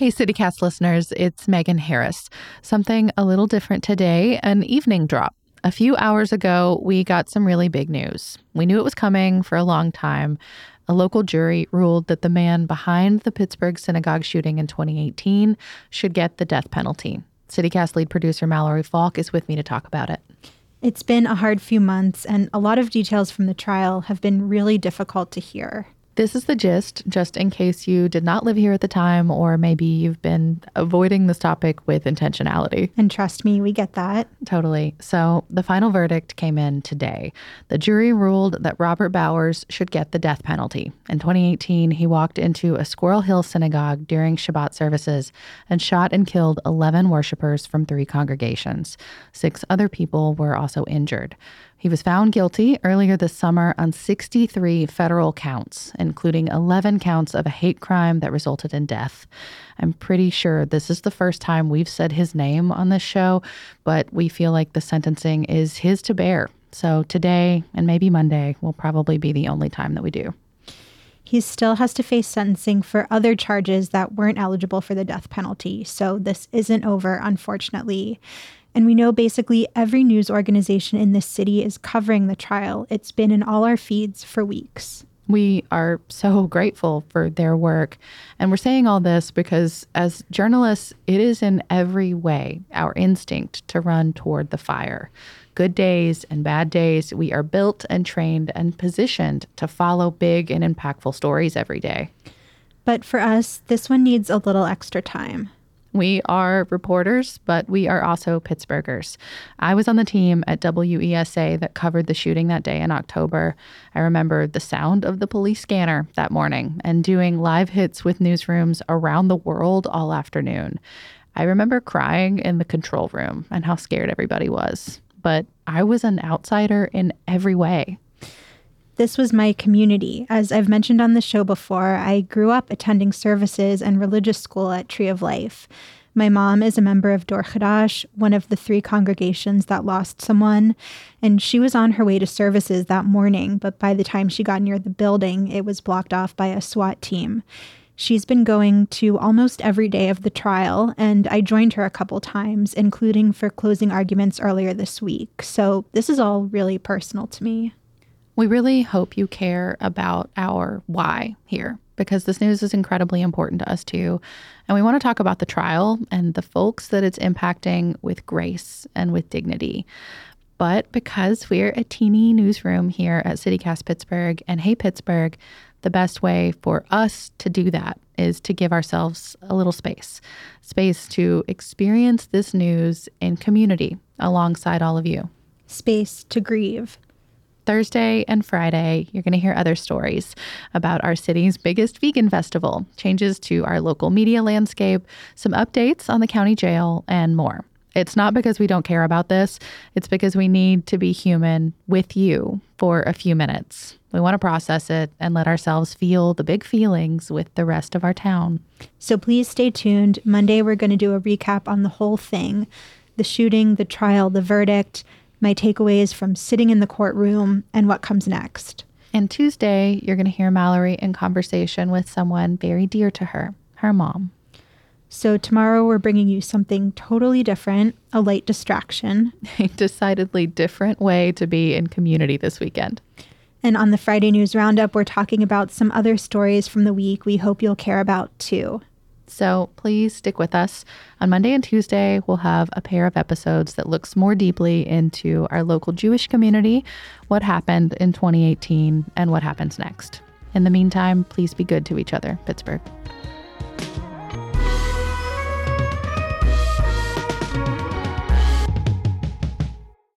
Hey, CityCast listeners, it's Megan Harris. Something a little different today an evening drop. A few hours ago, we got some really big news. We knew it was coming for a long time. A local jury ruled that the man behind the Pittsburgh synagogue shooting in 2018 should get the death penalty. CityCast lead producer Mallory Falk is with me to talk about it. It's been a hard few months, and a lot of details from the trial have been really difficult to hear. This is the gist, just in case you did not live here at the time, or maybe you've been avoiding this topic with intentionality. And trust me, we get that. Totally. So the final verdict came in today. The jury ruled that Robert Bowers should get the death penalty. In 2018, he walked into a Squirrel Hill synagogue during Shabbat services and shot and killed 11 worshippers from three congregations. Six other people were also injured. He was found guilty earlier this summer on 63 federal counts, including 11 counts of a hate crime that resulted in death. I'm pretty sure this is the first time we've said his name on this show, but we feel like the sentencing is his to bear. So today and maybe Monday will probably be the only time that we do. He still has to face sentencing for other charges that weren't eligible for the death penalty. So this isn't over, unfortunately. And we know basically every news organization in this city is covering the trial. It's been in all our feeds for weeks. We are so grateful for their work. And we're saying all this because, as journalists, it is in every way our instinct to run toward the fire. Good days and bad days, we are built and trained and positioned to follow big and impactful stories every day. But for us, this one needs a little extra time. We are reporters, but we are also Pittsburghers. I was on the team at WESA that covered the shooting that day in October. I remember the sound of the police scanner that morning and doing live hits with newsrooms around the world all afternoon. I remember crying in the control room and how scared everybody was. But I was an outsider in every way. This was my community. As I've mentioned on the show before, I grew up attending services and religious school at Tree of Life. My mom is a member of Dor Chadash, one of the three congregations that lost someone, and she was on her way to services that morning, but by the time she got near the building, it was blocked off by a SWAT team. She's been going to almost every day of the trial, and I joined her a couple times, including for closing arguments earlier this week. So this is all really personal to me. We really hope you care about our why here because this news is incredibly important to us too. And we want to talk about the trial and the folks that it's impacting with grace and with dignity. But because we're a teeny newsroom here at CityCast Pittsburgh and Hey Pittsburgh, the best way for us to do that is to give ourselves a little space space to experience this news in community alongside all of you, space to grieve Thursday and Friday, you're going to hear other stories about our city's biggest vegan festival, changes to our local media landscape, some updates on the county jail, and more. It's not because we don't care about this, it's because we need to be human with you for a few minutes. We want to process it and let ourselves feel the big feelings with the rest of our town. So please stay tuned. Monday, we're going to do a recap on the whole thing the shooting, the trial, the verdict my takeaways from sitting in the courtroom, and what comes next. And Tuesday, you're going to hear Mallory in conversation with someone very dear to her, her mom. So, tomorrow we're bringing you something totally different, a light distraction. A decidedly different way to be in community this weekend. And on the Friday News Roundup, we're talking about some other stories from the week we hope you'll care about too. So please stick with us. On Monday and Tuesday, we'll have a pair of episodes that looks more deeply into our local Jewish community, what happened in 2018, and what happens next. In the meantime, please be good to each other, Pittsburgh.